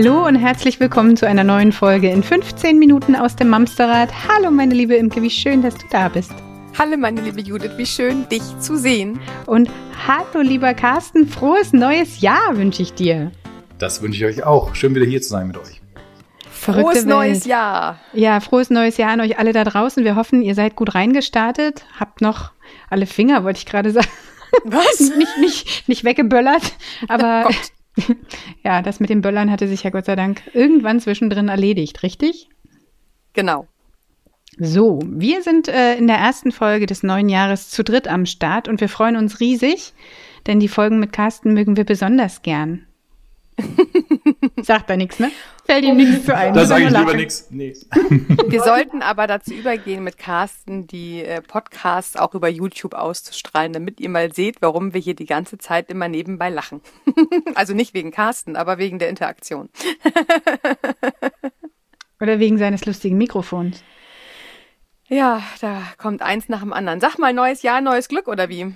Hallo und herzlich willkommen zu einer neuen Folge in 15 Minuten aus dem Mamsterrad. Hallo meine liebe Imke, wie schön, dass du da bist. Hallo meine liebe Judith, wie schön dich zu sehen. Und hallo lieber Carsten, frohes neues Jahr wünsche ich dir. Das wünsche ich euch auch. Schön wieder hier zu sein mit euch. Verrückte frohes Welt. neues Jahr. Ja, frohes neues Jahr an euch alle da draußen. Wir hoffen, ihr seid gut reingestartet. Habt noch alle Finger, wollte ich gerade sagen. Was? nicht, nicht, nicht weggeböllert, aber ja, das mit den Böllern hatte sich ja Gott sei Dank irgendwann zwischendrin erledigt, richtig? Genau. So, wir sind äh, in der ersten Folge des neuen Jahres zu dritt am Start und wir freuen uns riesig, denn die Folgen mit Carsten mögen wir besonders gern. Sagt da nichts, ne? Fällt ihm nichts zu ein. Da sage ich lieber nichts. Nee. Wir sollten aber dazu übergehen, mit Carsten die äh, Podcasts auch über YouTube auszustrahlen, damit ihr mal seht, warum wir hier die ganze Zeit immer nebenbei lachen. also nicht wegen Carsten, aber wegen der Interaktion. Oder wegen seines lustigen Mikrofons. Ja, da kommt eins nach dem anderen. Sag mal, neues Jahr, neues Glück oder wie?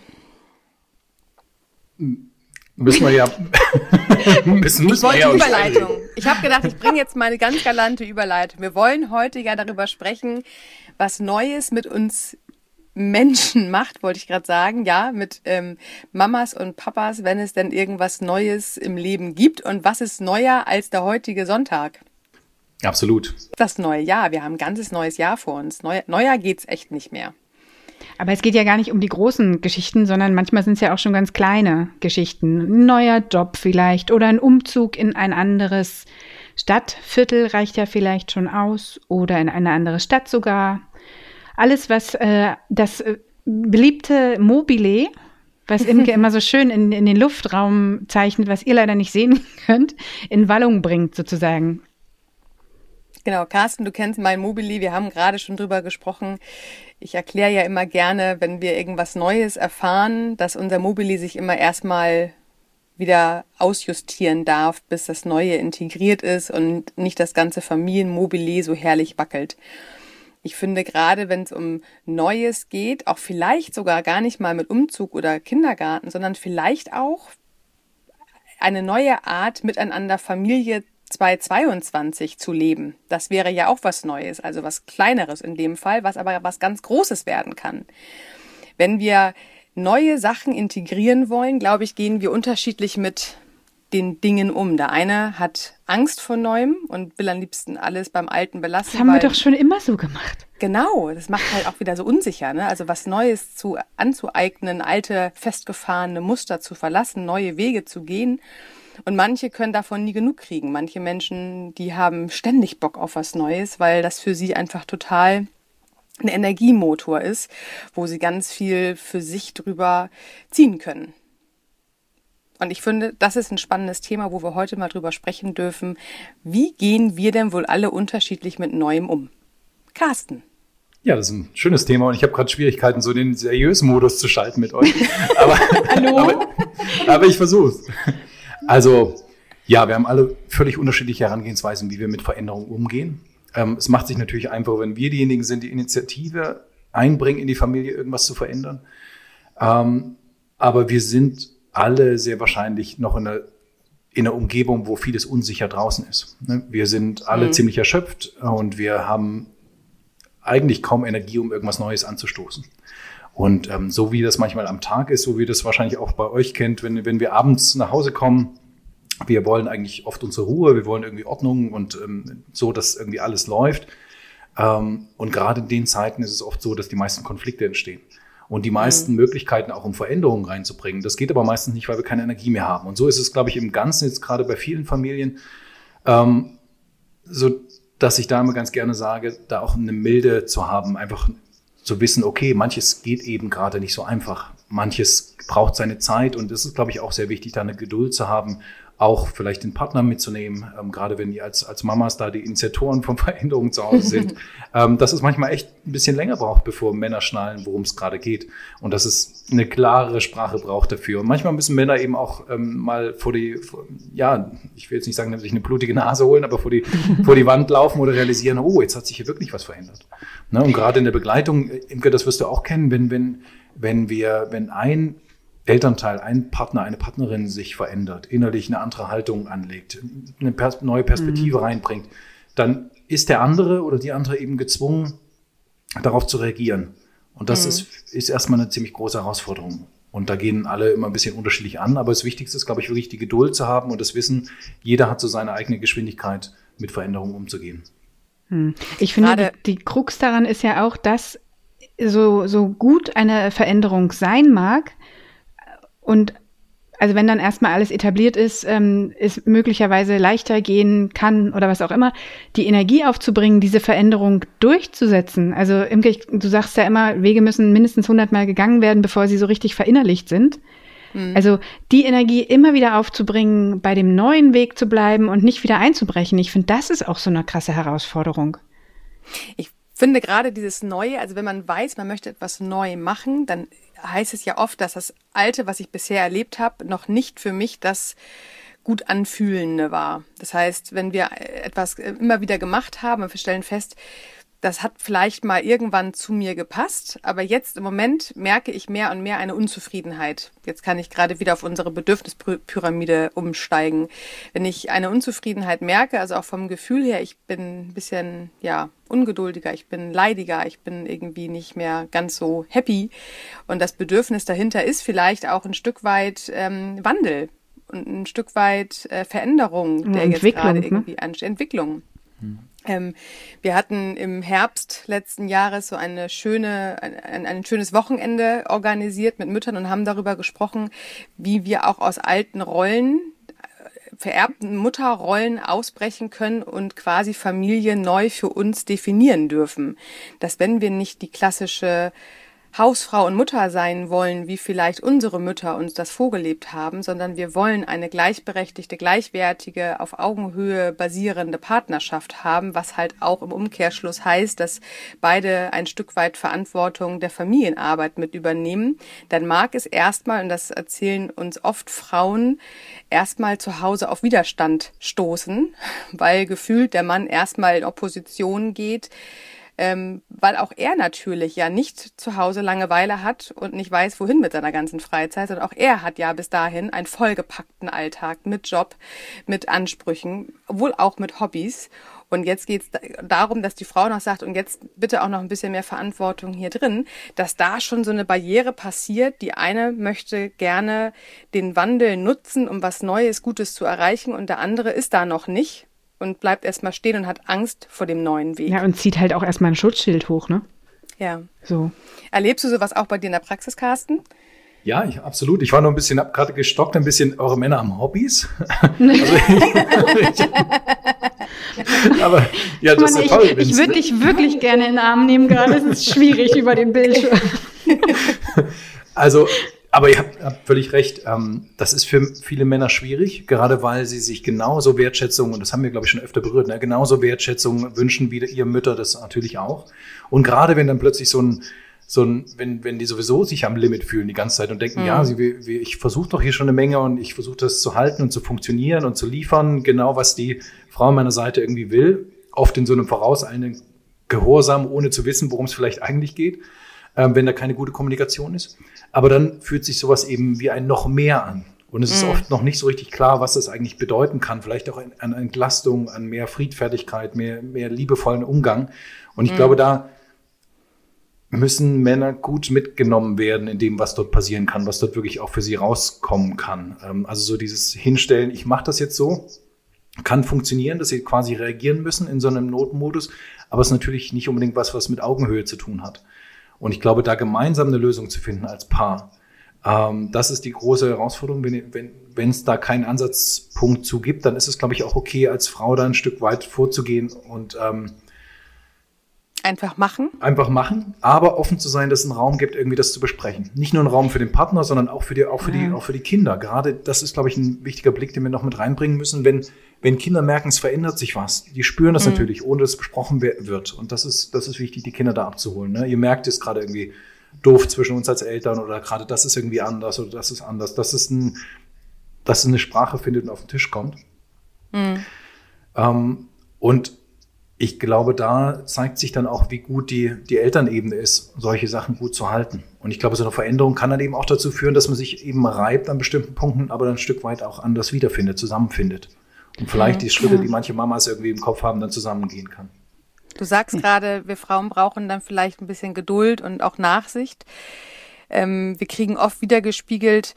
Müssen wir ja. müssen, müssen ich wollte ja Überleitung. Ich habe gedacht, ich bringe jetzt meine ganz galante Überleitung. Wir wollen heute ja darüber sprechen, was Neues mit uns Menschen macht, wollte ich gerade sagen, ja, mit ähm, Mamas und Papas, wenn es denn irgendwas Neues im Leben gibt. Und was ist neuer als der heutige Sonntag? Absolut. Das neue Jahr. Wir haben ein ganzes neues Jahr vor uns. Neu, neuer geht's echt nicht mehr. Aber es geht ja gar nicht um die großen Geschichten, sondern manchmal sind es ja auch schon ganz kleine Geschichten. Ein neuer Job vielleicht oder ein Umzug in ein anderes Stadtviertel reicht ja vielleicht schon aus oder in eine andere Stadt sogar. Alles, was äh, das äh, beliebte Mobile, was Imke immer so schön in, in den Luftraum zeichnet, was ihr leider nicht sehen könnt, in Wallung bringt sozusagen. Genau, Carsten, du kennst mein Mobili, wir haben gerade schon drüber gesprochen. Ich erkläre ja immer gerne, wenn wir irgendwas Neues erfahren, dass unser Mobili sich immer erstmal wieder ausjustieren darf, bis das Neue integriert ist und nicht das ganze Familienmobili so herrlich wackelt. Ich finde gerade, wenn es um Neues geht, auch vielleicht sogar gar nicht mal mit Umzug oder Kindergarten, sondern vielleicht auch eine neue Art, miteinander Familie 2022 zu leben. Das wäre ja auch was Neues, also was Kleineres in dem Fall, was aber was ganz Großes werden kann. Wenn wir neue Sachen integrieren wollen, glaube ich, gehen wir unterschiedlich mit den Dingen um. Der eine hat Angst vor Neuem und will am liebsten alles beim Alten belassen. Das haben wir doch schon immer so gemacht. Genau, das macht halt auch wieder so unsicher. Ne? Also was Neues zu anzueignen, alte festgefahrene Muster zu verlassen, neue Wege zu gehen. Und manche können davon nie genug kriegen. Manche Menschen, die haben ständig Bock auf was Neues, weil das für sie einfach total ein Energiemotor ist, wo sie ganz viel für sich drüber ziehen können. Und ich finde, das ist ein spannendes Thema, wo wir heute mal drüber sprechen dürfen. Wie gehen wir denn wohl alle unterschiedlich mit Neuem um? Carsten. Ja, das ist ein schönes Thema und ich habe gerade Schwierigkeiten, so den seriösen Modus zu schalten mit euch. Aber, Hallo? aber, aber ich versuche. Also, ja, wir haben alle völlig unterschiedliche Herangehensweisen, wie wir mit Veränderungen umgehen. Ähm, es macht sich natürlich einfacher, wenn wir diejenigen sind, die Initiative einbringen, in die Familie irgendwas zu verändern. Ähm, aber wir sind alle sehr wahrscheinlich noch in einer, in einer Umgebung, wo vieles unsicher draußen ist. Ne? Wir sind alle mhm. ziemlich erschöpft und wir haben eigentlich kaum Energie, um irgendwas Neues anzustoßen. Und ähm, so wie das manchmal am Tag ist, so wie das wahrscheinlich auch bei euch kennt, wenn, wenn wir abends nach Hause kommen, wir wollen eigentlich oft unsere Ruhe, wir wollen irgendwie Ordnung und ähm, so, dass irgendwie alles läuft. Ähm, und gerade in den Zeiten ist es oft so, dass die meisten Konflikte entstehen. Und die meisten mhm. Möglichkeiten auch um Veränderungen reinzubringen. Das geht aber meistens nicht, weil wir keine Energie mehr haben. Und so ist es, glaube ich, im Ganzen jetzt gerade bei vielen Familien, ähm, so dass ich da immer ganz gerne sage, da auch eine Milde zu haben, einfach zu wissen, okay, manches geht eben gerade nicht so einfach. Manches braucht seine Zeit und es ist, glaube ich, auch sehr wichtig, da eine Geduld zu haben, auch vielleicht den Partner mitzunehmen, ähm, gerade wenn die als, als Mamas da die Initiatoren von Veränderungen zu Hause sind, ähm, dass es manchmal echt ein bisschen länger braucht, bevor Männer schnallen, worum es gerade geht. Und dass es eine klarere Sprache braucht dafür. Und manchmal müssen Männer eben auch ähm, mal vor die, vor, ja, ich will jetzt nicht sagen, dass sich eine blutige Nase holen, aber vor die, vor die Wand laufen oder realisieren, oh, jetzt hat sich hier wirklich was verändert. Ne? Und gerade in der Begleitung, Imke, das wirst du auch kennen, wenn, wenn, wenn wir, wenn ein Elternteil, ein Partner, eine Partnerin sich verändert, innerlich eine andere Haltung anlegt, eine pers neue Perspektive mhm. reinbringt, dann ist der andere oder die andere eben gezwungen, darauf zu reagieren. Und das mhm. ist, ist erstmal eine ziemlich große Herausforderung. Und da gehen alle immer ein bisschen unterschiedlich an. Aber das Wichtigste ist, glaube ich, wirklich die Geduld zu haben und das Wissen, jeder hat so seine eigene Geschwindigkeit, mit Veränderungen umzugehen. Hm. Ich finde, Gerade die, die Krux daran ist ja auch, dass so, so gut eine Veränderung sein mag und also wenn dann erstmal alles etabliert ist, ähm, es möglicherweise leichter gehen kann oder was auch immer, die Energie aufzubringen, diese Veränderung durchzusetzen. Also Imke, du sagst ja immer, Wege müssen mindestens 100 Mal gegangen werden, bevor sie so richtig verinnerlicht sind. Mhm. Also die Energie immer wieder aufzubringen, bei dem neuen Weg zu bleiben und nicht wieder einzubrechen. Ich finde, das ist auch so eine krasse Herausforderung. Ich finde gerade dieses Neue, also wenn man weiß, man möchte etwas neu machen, dann heißt es ja oft, dass das Alte, was ich bisher erlebt habe, noch nicht für mich das gut anfühlende war. Das heißt, wenn wir etwas immer wieder gemacht haben wir stellen fest, das hat vielleicht mal irgendwann zu mir gepasst, aber jetzt im Moment merke ich mehr und mehr eine Unzufriedenheit. Jetzt kann ich gerade wieder auf unsere Bedürfnispyramide umsteigen. Wenn ich eine Unzufriedenheit merke, also auch vom Gefühl her, ich bin ein bisschen, ja, ungeduldiger, ich bin leidiger, ich bin irgendwie nicht mehr ganz so happy. Und das Bedürfnis dahinter ist vielleicht auch ein Stück weit ähm, Wandel und ein Stück weit äh, Veränderung, der jetzt gerade ne? irgendwie ansteht. Entwicklung. Hm. Ähm, wir hatten im Herbst letzten Jahres so eine schöne, ein, ein, schönes Wochenende organisiert mit Müttern und haben darüber gesprochen, wie wir auch aus alten Rollen, äh, vererbten Mutterrollen ausbrechen können und quasi Familie neu für uns definieren dürfen. Dass wenn wir nicht die klassische Hausfrau und Mutter sein wollen, wie vielleicht unsere Mütter uns das vorgelebt haben, sondern wir wollen eine gleichberechtigte, gleichwertige, auf Augenhöhe basierende Partnerschaft haben, was halt auch im Umkehrschluss heißt, dass beide ein Stück weit Verantwortung der Familienarbeit mit übernehmen, dann mag es erstmal, und das erzählen uns oft Frauen, erstmal zu Hause auf Widerstand stoßen, weil gefühlt der Mann erstmal in Opposition geht, ähm, weil auch er natürlich ja nicht zu Hause Langeweile hat und nicht weiß, wohin mit seiner ganzen Freizeit, sondern auch er hat ja bis dahin einen vollgepackten Alltag mit Job, mit Ansprüchen, wohl auch mit Hobbys. Und jetzt geht es darum, dass die Frau noch sagt, und jetzt bitte auch noch ein bisschen mehr Verantwortung hier drin, dass da schon so eine Barriere passiert. Die eine möchte gerne den Wandel nutzen, um was Neues, Gutes zu erreichen, und der andere ist da noch nicht und bleibt erstmal stehen und hat Angst vor dem neuen Weg. Ja, und zieht halt auch erstmal ein Schutzschild hoch, ne? Ja. So. Erlebst du sowas auch bei dir in der Praxis, Carsten? Ja, ich, absolut. Ich war noch ein bisschen, hab gerade gestockt, ein bisschen eure Männer am Hobbys. also, aber ja, das Mann, ist ja toll. Ich, ich würde dich wirklich gerne in den Arm nehmen gerade. Es ist schwierig über den Bildschirm. also aber ihr habt, habt völlig recht. Ähm, das ist für viele Männer schwierig, gerade weil sie sich genauso Wertschätzung, und das haben wir, glaube ich, schon öfter berührt, ne, genauso Wertschätzung wünschen wie ihr Mütter das natürlich auch. Und gerade wenn dann plötzlich so ein, so ein, wenn, wenn die sowieso sich am Limit fühlen die ganze Zeit und denken, mhm. ja, sie, wie, ich versuche doch hier schon eine Menge und ich versuche das zu halten und zu funktionieren und zu liefern, genau was die Frau an meiner Seite irgendwie will, oft in so einem vorauseilenden Gehorsam, ohne zu wissen, worum es vielleicht eigentlich geht, wenn da keine gute Kommunikation ist. Aber dann fühlt sich sowas eben wie ein noch mehr an. Und es ist mhm. oft noch nicht so richtig klar, was das eigentlich bedeuten kann. Vielleicht auch an Entlastung, an mehr Friedfertigkeit, mehr, mehr liebevollen Umgang. Und ich mhm. glaube, da müssen Männer gut mitgenommen werden in dem, was dort passieren kann, was dort wirklich auch für sie rauskommen kann. Ähm, also so dieses Hinstellen, ich mache das jetzt so, kann funktionieren, dass sie quasi reagieren müssen in so einem Notmodus, aber es ist natürlich nicht unbedingt was, was mit Augenhöhe zu tun hat. Und ich glaube, da gemeinsam eine Lösung zu finden als Paar, ähm, das ist die große Herausforderung. Wenn wenn wenn es da keinen Ansatzpunkt zu gibt, dann ist es, glaube ich, auch okay, als Frau da ein Stück weit vorzugehen und ähm, Einfach machen? Einfach machen, aber offen zu sein, dass es einen Raum gibt, irgendwie das zu besprechen. Nicht nur einen Raum für den Partner, sondern auch für die, auch für die, auch für die Kinder. Gerade das ist, glaube ich, ein wichtiger Blick, den wir noch mit reinbringen müssen. Wenn, wenn Kinder merken, es verändert sich was, die spüren das mhm. natürlich, ohne dass es besprochen wird. Und das ist, das ist wichtig, die Kinder da abzuholen. Ne? Ihr merkt es gerade irgendwie doof zwischen uns als Eltern oder gerade das ist irgendwie anders oder das ist anders. Das ist ein, dass eine Sprache findet und auf den Tisch kommt. Mhm. Ähm, und ich glaube, da zeigt sich dann auch, wie gut die, die Elternebene ist, solche Sachen gut zu halten Und ich glaube, so eine Veränderung kann dann eben auch dazu führen, dass man sich eben reibt an bestimmten Punkten, aber dann ein Stück weit auch anders wiederfindet, zusammenfindet. Und vielleicht die Schritte, die manche Mamas irgendwie im Kopf haben, dann zusammengehen kann. Du sagst gerade, wir Frauen brauchen dann vielleicht ein bisschen Geduld und auch Nachsicht. Ähm, wir kriegen oft wieder gespiegelt,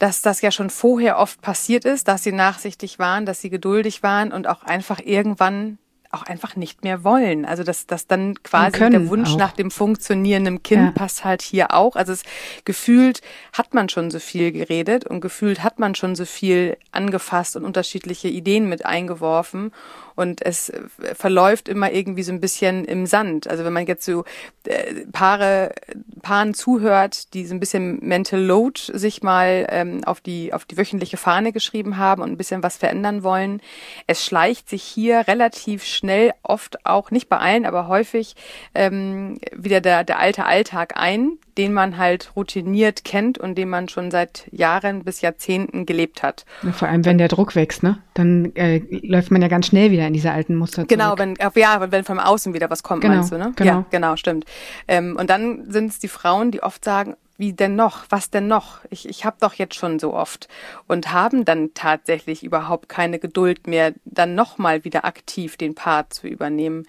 dass das ja schon vorher oft passiert ist, dass sie nachsichtig waren, dass sie geduldig waren und auch einfach irgendwann auch einfach nicht mehr wollen. Also dass, dass dann quasi der Wunsch auch. nach dem funktionierenden Kind ja. passt halt hier auch. Also es gefühlt hat man schon so viel geredet und gefühlt hat man schon so viel angefasst und unterschiedliche Ideen mit eingeworfen und es äh, verläuft immer irgendwie so ein bisschen im Sand. Also wenn man jetzt so äh, Paare, Paaren zuhört, die so ein bisschen Mental Load sich mal ähm, auf die auf die wöchentliche Fahne geschrieben haben und ein bisschen was verändern wollen, es schleicht sich hier relativ schnell, oft auch nicht bei allen, aber häufig ähm, wieder der der alte Alltag ein, den man halt routiniert kennt und den man schon seit Jahren bis Jahrzehnten gelebt hat. Vor allem, wenn der Druck wächst, ne? Dann äh, läuft man ja ganz schnell wieder in diese alten Muster zurück. Genau, wenn, ja, wenn von außen wieder was kommt, genau, meinst du, ne? Genau. Ja, genau, stimmt. Ähm, und dann sind es die Frauen, die oft sagen, wie denn noch? Was denn noch? Ich, ich habe doch jetzt schon so oft. Und haben dann tatsächlich überhaupt keine Geduld mehr, dann nochmal wieder aktiv den Part zu übernehmen.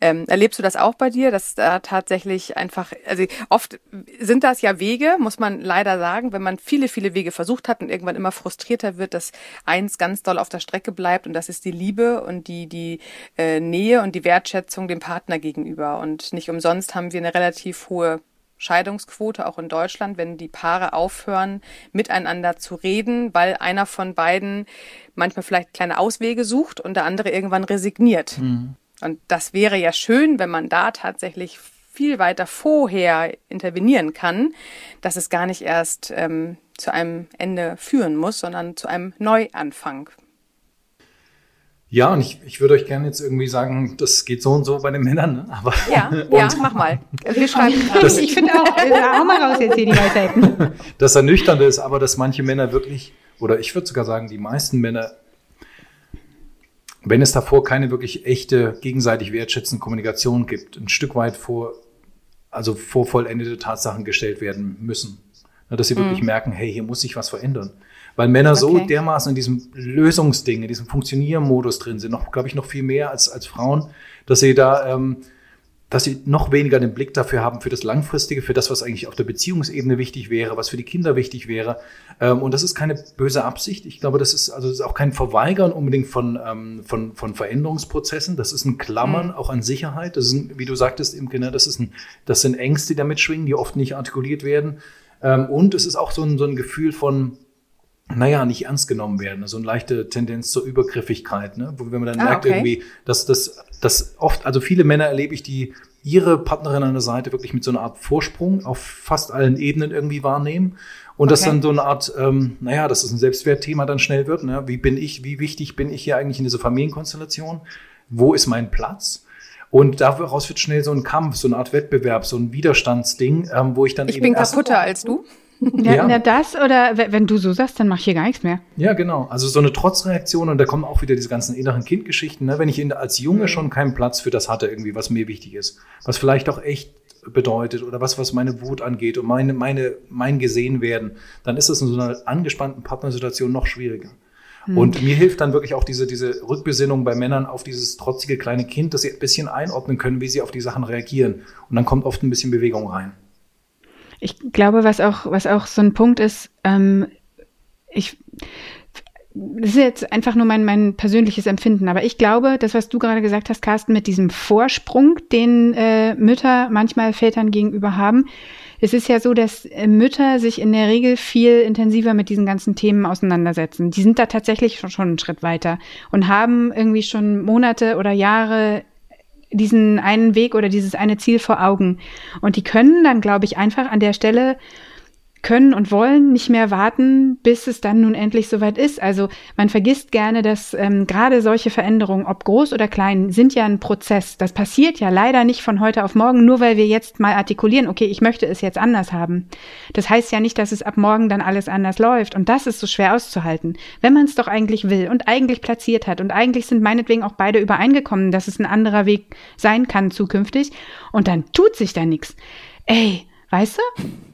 Ähm, erlebst du das auch bei dir, dass da tatsächlich einfach, also oft sind das ja Wege, muss man leider sagen, wenn man viele, viele Wege versucht hat und irgendwann immer frustrierter wird, dass eins ganz doll auf der Strecke bleibt und das ist die Liebe und die, die äh, Nähe und die Wertschätzung dem Partner gegenüber. Und nicht umsonst haben wir eine relativ hohe Scheidungsquote auch in Deutschland, wenn die Paare aufhören, miteinander zu reden, weil einer von beiden manchmal vielleicht kleine Auswege sucht und der andere irgendwann resigniert. Mhm. Und das wäre ja schön, wenn man da tatsächlich viel weiter vorher intervenieren kann, dass es gar nicht erst ähm, zu einem Ende führen muss, sondern zu einem Neuanfang. Ja, und ich, ich würde euch gerne jetzt irgendwie sagen, das geht so und so bei den Männern. Ne? Aber, ja, ja, mach mal. Wir schreiben das, ich finde auch, äh, hau mal raus jetzt hier die Weisheiten. Das Ernüchternde ist aber, dass manche Männer wirklich, oder ich würde sogar sagen, die meisten Männer wenn es davor keine wirklich echte, gegenseitig wertschätzende Kommunikation gibt, ein Stück weit vor, also vor vollendete Tatsachen gestellt werden müssen. Dass sie wirklich mhm. merken, hey, hier muss sich was verändern. Weil Männer okay. so dermaßen in diesem Lösungsding, in diesem Funktioniermodus drin sind, noch, glaube ich, noch viel mehr als, als Frauen, dass sie da ähm, dass sie noch weniger den Blick dafür haben für das Langfristige, für das, was eigentlich auf der Beziehungsebene wichtig wäre, was für die Kinder wichtig wäre. Ähm, und das ist keine böse Absicht. Ich glaube, das ist also das ist auch kein Verweigern unbedingt von, ähm, von, von Veränderungsprozessen. Das ist ein Klammern mhm. auch an Sicherheit. Das ist, ein, wie du sagtest, Imke, ne, das, ist ein, das sind Ängste, die damit schwingen, die oft nicht artikuliert werden. Ähm, und es ist auch so ein, so ein Gefühl von, naja, nicht ernst genommen werden. So also eine leichte Tendenz zur Übergriffigkeit, ne? Wo, wenn man dann ah, merkt okay. irgendwie, dass das, dass oft, also viele Männer erlebe ich, die ihre Partnerin an der Seite wirklich mit so einer Art Vorsprung auf fast allen Ebenen irgendwie wahrnehmen. Und okay. das dann so eine Art, ähm, naja, dass es ein Selbstwertthema dann schnell wird. Ne? Wie bin ich, wie wichtig bin ich hier eigentlich in dieser Familienkonstellation? Wo ist mein Platz? Und daraus wird schnell so ein Kampf, so eine Art Wettbewerb, so ein Widerstandsding, ähm, wo ich dann ich eben. Ich bin kaputter als du. Ja, ja. das oder wenn du so sagst, dann mach ich hier gar nichts mehr. Ja, genau. Also so eine Trotzreaktion und da kommen auch wieder diese ganzen inneren Kindgeschichten. Ne? Wenn ich in, als Junge mhm. schon keinen Platz für das hatte, irgendwie, was mir wichtig ist, was vielleicht auch echt bedeutet oder was, was meine Wut angeht und meine, meine, mein gesehen werden, dann ist es in so einer angespannten Partnersituation noch schwieriger. Mhm. Und mir hilft dann wirklich auch diese, diese Rückbesinnung bei Männern auf dieses trotzige kleine Kind, dass sie ein bisschen einordnen können, wie sie auf die Sachen reagieren. Und dann kommt oft ein bisschen Bewegung rein. Ich glaube, was auch, was auch so ein Punkt ist, ähm, ich, das ist jetzt einfach nur mein, mein persönliches Empfinden, aber ich glaube, das, was du gerade gesagt hast, Carsten, mit diesem Vorsprung, den äh, Mütter manchmal Vätern gegenüber haben, es ist ja so, dass äh, Mütter sich in der Regel viel intensiver mit diesen ganzen Themen auseinandersetzen. Die sind da tatsächlich schon, schon einen Schritt weiter und haben irgendwie schon Monate oder Jahre diesen einen Weg oder dieses eine Ziel vor Augen. Und die können dann, glaube ich, einfach an der Stelle können und wollen nicht mehr warten, bis es dann nun endlich soweit ist. Also man vergisst gerne, dass ähm, gerade solche Veränderungen, ob groß oder klein, sind ja ein Prozess. Das passiert ja leider nicht von heute auf morgen, nur weil wir jetzt mal artikulieren, okay, ich möchte es jetzt anders haben. Das heißt ja nicht, dass es ab morgen dann alles anders läuft. Und das ist so schwer auszuhalten. Wenn man es doch eigentlich will und eigentlich platziert hat und eigentlich sind meinetwegen auch beide übereingekommen, dass es ein anderer Weg sein kann zukünftig und dann tut sich da nichts. Ey, weißt du?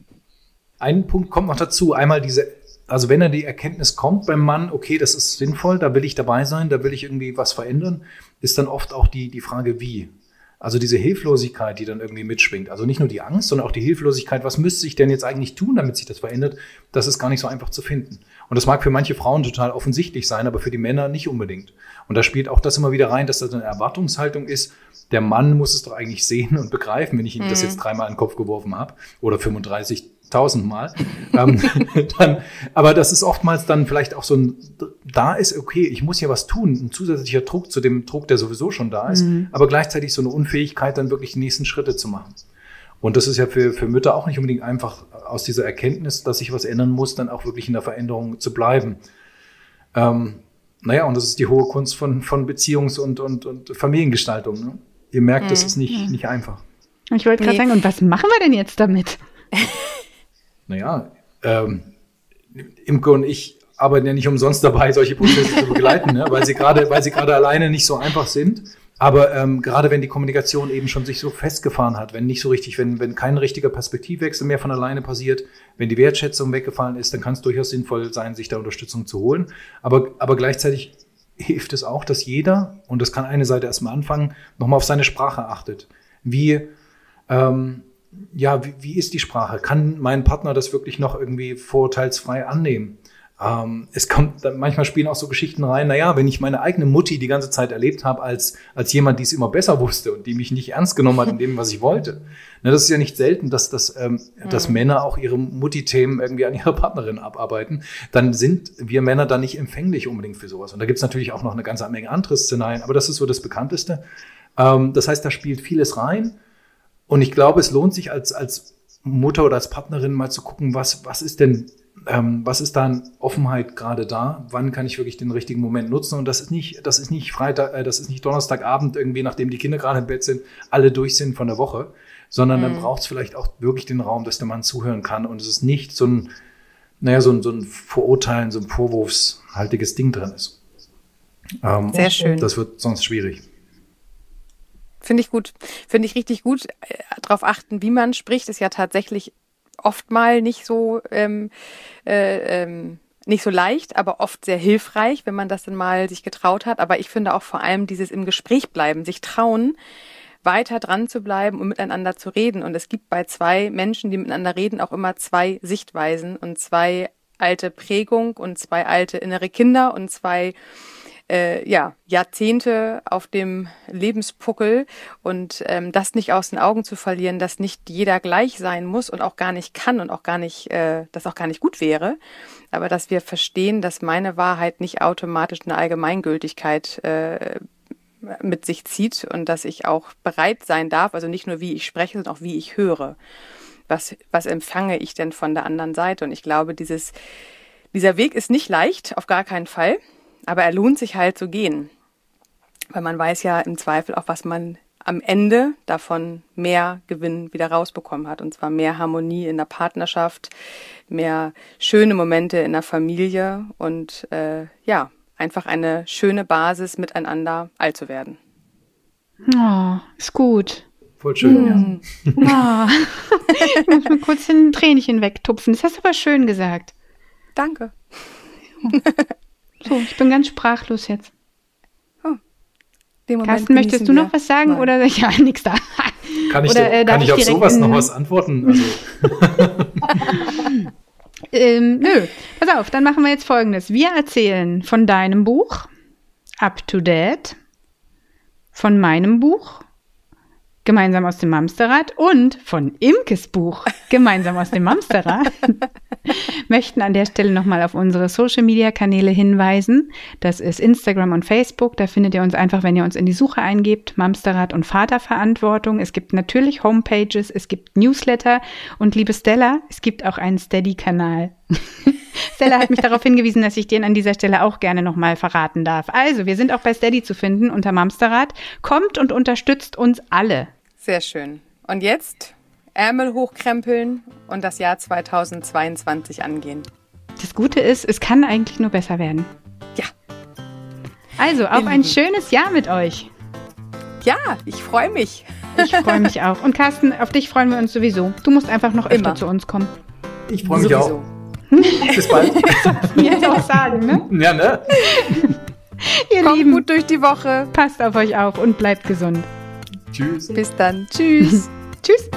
Ein Punkt kommt noch dazu. Einmal diese, also wenn er die Erkenntnis kommt beim Mann, okay, das ist sinnvoll, da will ich dabei sein, da will ich irgendwie was verändern, ist dann oft auch die, die Frage, wie. Also diese Hilflosigkeit, die dann irgendwie mitschwingt. Also nicht nur die Angst, sondern auch die Hilflosigkeit, was müsste ich denn jetzt eigentlich tun, damit sich das verändert, das ist gar nicht so einfach zu finden. Und das mag für manche Frauen total offensichtlich sein, aber für die Männer nicht unbedingt. Und da spielt auch das immer wieder rein, dass das eine Erwartungshaltung ist. Der Mann muss es doch eigentlich sehen und begreifen, wenn ich ihm mhm. das jetzt dreimal in den Kopf geworfen habe oder 35 tausendmal. ähm, dann, aber das ist oftmals dann vielleicht auch so ein, da ist okay, ich muss hier was tun, ein zusätzlicher Druck zu dem Druck, der sowieso schon da ist, mhm. aber gleichzeitig so eine Unfähigkeit, dann wirklich die nächsten Schritte zu machen. Und das ist ja für, für Mütter auch nicht unbedingt einfach aus dieser Erkenntnis, dass sich was ändern muss, dann auch wirklich in der Veränderung zu bleiben. Ähm, naja, und das ist die hohe Kunst von, von Beziehungs- und, und, und Familiengestaltung. Ne? Ihr merkt, mhm. das ist nicht, mhm. nicht einfach. Ich wollte gerade nee. sagen, und was machen wir denn jetzt damit? naja, ähm, Imke und ich arbeiten ja nicht umsonst dabei, solche Prozesse zu begleiten, ne? weil sie gerade, weil sie gerade alleine nicht so einfach sind. Aber ähm, gerade wenn die Kommunikation eben schon sich so festgefahren hat, wenn nicht so richtig, wenn, wenn kein richtiger Perspektivwechsel mehr von alleine passiert, wenn die Wertschätzung weggefallen ist, dann kann es durchaus sinnvoll sein, sich da Unterstützung zu holen. Aber, aber gleichzeitig hilft es auch, dass jeder, und das kann eine Seite erstmal anfangen, nochmal auf seine Sprache achtet. Wie, ähm, ja, wie, wie ist die Sprache? Kann mein Partner das wirklich noch irgendwie vorurteilsfrei annehmen? Ähm, es kommt, manchmal spielen auch so Geschichten rein, naja, wenn ich meine eigene Mutti die ganze Zeit erlebt habe als, als jemand, die es immer besser wusste und die mich nicht ernst genommen hat in dem, was ich wollte. Ne, das ist ja nicht selten, dass, dass, ähm, mhm. dass Männer auch ihre Mutti-Themen irgendwie an ihre Partnerin abarbeiten. Dann sind wir Männer dann nicht empfänglich unbedingt für sowas. Und da gibt's natürlich auch noch eine ganze Menge andere Szenarien, aber das ist so das Bekannteste. Ähm, das heißt, da spielt vieles rein. Und ich glaube, es lohnt sich als, als Mutter oder als Partnerin mal zu gucken, was, was ist denn, ähm, was ist da an Offenheit gerade da? Wann kann ich wirklich den richtigen Moment nutzen? Und das ist nicht, das ist nicht Freitag, äh, das ist nicht Donnerstagabend irgendwie, nachdem die Kinder gerade im Bett sind, alle durch sind von der Woche, sondern mhm. dann braucht es vielleicht auch wirklich den Raum, dass der Mann zuhören kann. Und es ist nicht so ein, naja, so ein, so ein Verurteilen, so ein vorwurfshaltiges Ding drin ist. Ähm, Sehr schön. Das wird sonst schwierig. Finde ich gut. Finde ich richtig gut. Äh, darauf achten, wie man spricht, ist ja tatsächlich oft mal nicht so ähm, äh, ähm, nicht so leicht, aber oft sehr hilfreich, wenn man das dann mal sich getraut hat. Aber ich finde auch vor allem dieses im Gespräch bleiben, sich trauen, weiter dran zu bleiben und miteinander zu reden. Und es gibt bei zwei Menschen, die miteinander reden, auch immer zwei Sichtweisen und zwei alte Prägung und zwei alte innere Kinder und zwei äh, ja, Jahrzehnte auf dem Lebenspuckel und ähm, das nicht aus den Augen zu verlieren, dass nicht jeder gleich sein muss und auch gar nicht kann und auch gar nicht, äh, das auch gar nicht gut wäre, aber dass wir verstehen, dass meine Wahrheit nicht automatisch eine Allgemeingültigkeit äh, mit sich zieht und dass ich auch bereit sein darf, also nicht nur wie ich spreche, sondern auch wie ich höre. Was, was empfange ich denn von der anderen Seite? Und ich glaube, dieses, dieser Weg ist nicht leicht, auf gar keinen Fall. Aber er lohnt sich halt zu gehen. Weil man weiß ja im Zweifel auch, was man am Ende davon mehr Gewinn wieder rausbekommen hat. Und zwar mehr Harmonie in der Partnerschaft, mehr schöne Momente in der Familie und äh, ja, einfach eine schöne Basis miteinander alt zu werden. Oh, ist gut. Voll schön, mm. ja. Oh. ich muss mal kurz ein Tränchen wegtupfen. Das hast du aber schön gesagt. Danke. So, ich bin ganz sprachlos jetzt. Oh. Carsten, möchtest du noch was sagen Nein. oder ja, nichts da? Kann ich, oder, äh, kann ich auf sowas noch was antworten? Also. ähm, nö, pass auf, dann machen wir jetzt folgendes. Wir erzählen von deinem Buch Up to Date, von meinem Buch gemeinsam aus dem Mamsterrad und von Imkes Buch gemeinsam aus dem Mamsterrad möchten an der Stelle nochmal auf unsere Social Media Kanäle hinweisen. Das ist Instagram und Facebook. Da findet ihr uns einfach, wenn ihr uns in die Suche eingebt, Mamsterrad und Vaterverantwortung. Es gibt natürlich Homepages, es gibt Newsletter und liebe Stella, es gibt auch einen Steady-Kanal. Stella hat mich darauf hingewiesen, dass ich den an dieser Stelle auch gerne nochmal verraten darf. Also, wir sind auch bei Steady zu finden unter Mamsterrad. Kommt und unterstützt uns alle. Sehr schön. Und jetzt Ärmel hochkrempeln und das Jahr 2022 angehen. Das Gute ist, es kann eigentlich nur besser werden. Ja. Also, auch ein schönes Jahr mit euch. Ja, ich freue mich. Ich freue mich auch. Und Carsten, auf dich freuen wir uns sowieso. Du musst einfach noch öfter Immer. zu uns kommen. Ich freue mich Sowieso. auch. Bis bald. Jetzt auch sagen, ne? ja, ne? Ihr Kommt Lieben, gut durch die Woche. passt auf euch auf und bleibt gesund. Tschüss. Bis dann. Tschüss. Tschüss.